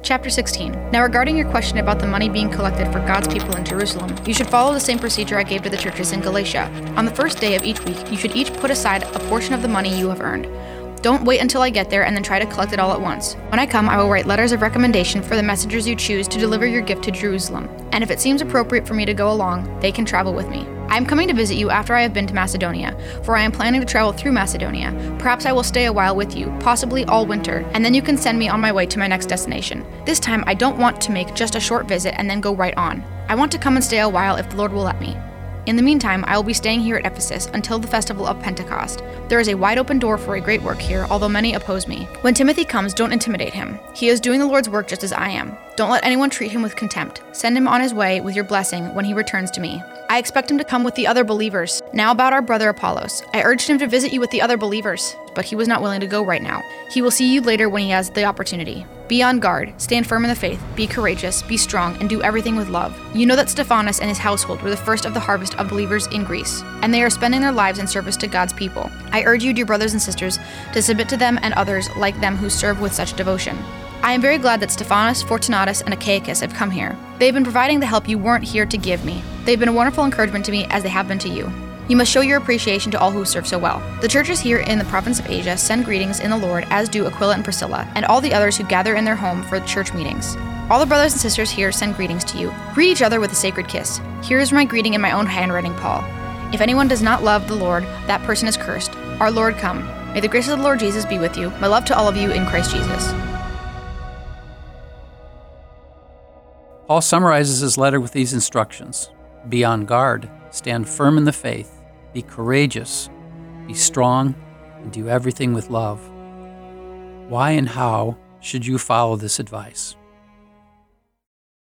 Chapter 16. Now, regarding your question about the money being collected for God's people in Jerusalem, you should follow the same procedure I gave to the churches in Galatia. On the first day of each week, you should each put aside a portion of the money you have earned. Don't wait until I get there and then try to collect it all at once. When I come, I will write letters of recommendation for the messengers you choose to deliver your gift to Jerusalem. And if it seems appropriate for me to go along, they can travel with me. I am coming to visit you after I have been to Macedonia, for I am planning to travel through Macedonia. Perhaps I will stay a while with you, possibly all winter, and then you can send me on my way to my next destination. This time, I don't want to make just a short visit and then go right on. I want to come and stay a while if the Lord will let me. In the meantime, I will be staying here at Ephesus until the festival of Pentecost. There is a wide open door for a great work here, although many oppose me. When Timothy comes, don't intimidate him. He is doing the Lord's work just as I am. Don't let anyone treat him with contempt. Send him on his way with your blessing when he returns to me. I expect him to come with the other believers. Now about our brother Apollos. I urged him to visit you with the other believers, but he was not willing to go right now. He will see you later when he has the opportunity. Be on guard, stand firm in the faith, be courageous, be strong, and do everything with love. You know that Stephanas and his household were the first of the harvest of believers in Greece, and they are spending their lives in service to God's people. I urge you, dear brothers and sisters, to submit to them and others like them who serve with such devotion. I am very glad that Stephanas, Fortunatus, and Achaicus have come here. They have been providing the help you weren't here to give me. They have been a wonderful encouragement to me as they have been to you. You must show your appreciation to all who serve so well. The churches here in the province of Asia send greetings in the Lord, as do Aquila and Priscilla, and all the others who gather in their home for church meetings. All the brothers and sisters here send greetings to you. Greet each other with a sacred kiss. Here is my greeting in my own handwriting, Paul. If anyone does not love the Lord, that person is cursed. Our Lord come. May the grace of the Lord Jesus be with you. My love to all of you in Christ Jesus. Paul summarizes his letter with these instructions Be on guard, stand firm in the faith, be courageous, be strong, and do everything with love. Why and how should you follow this advice?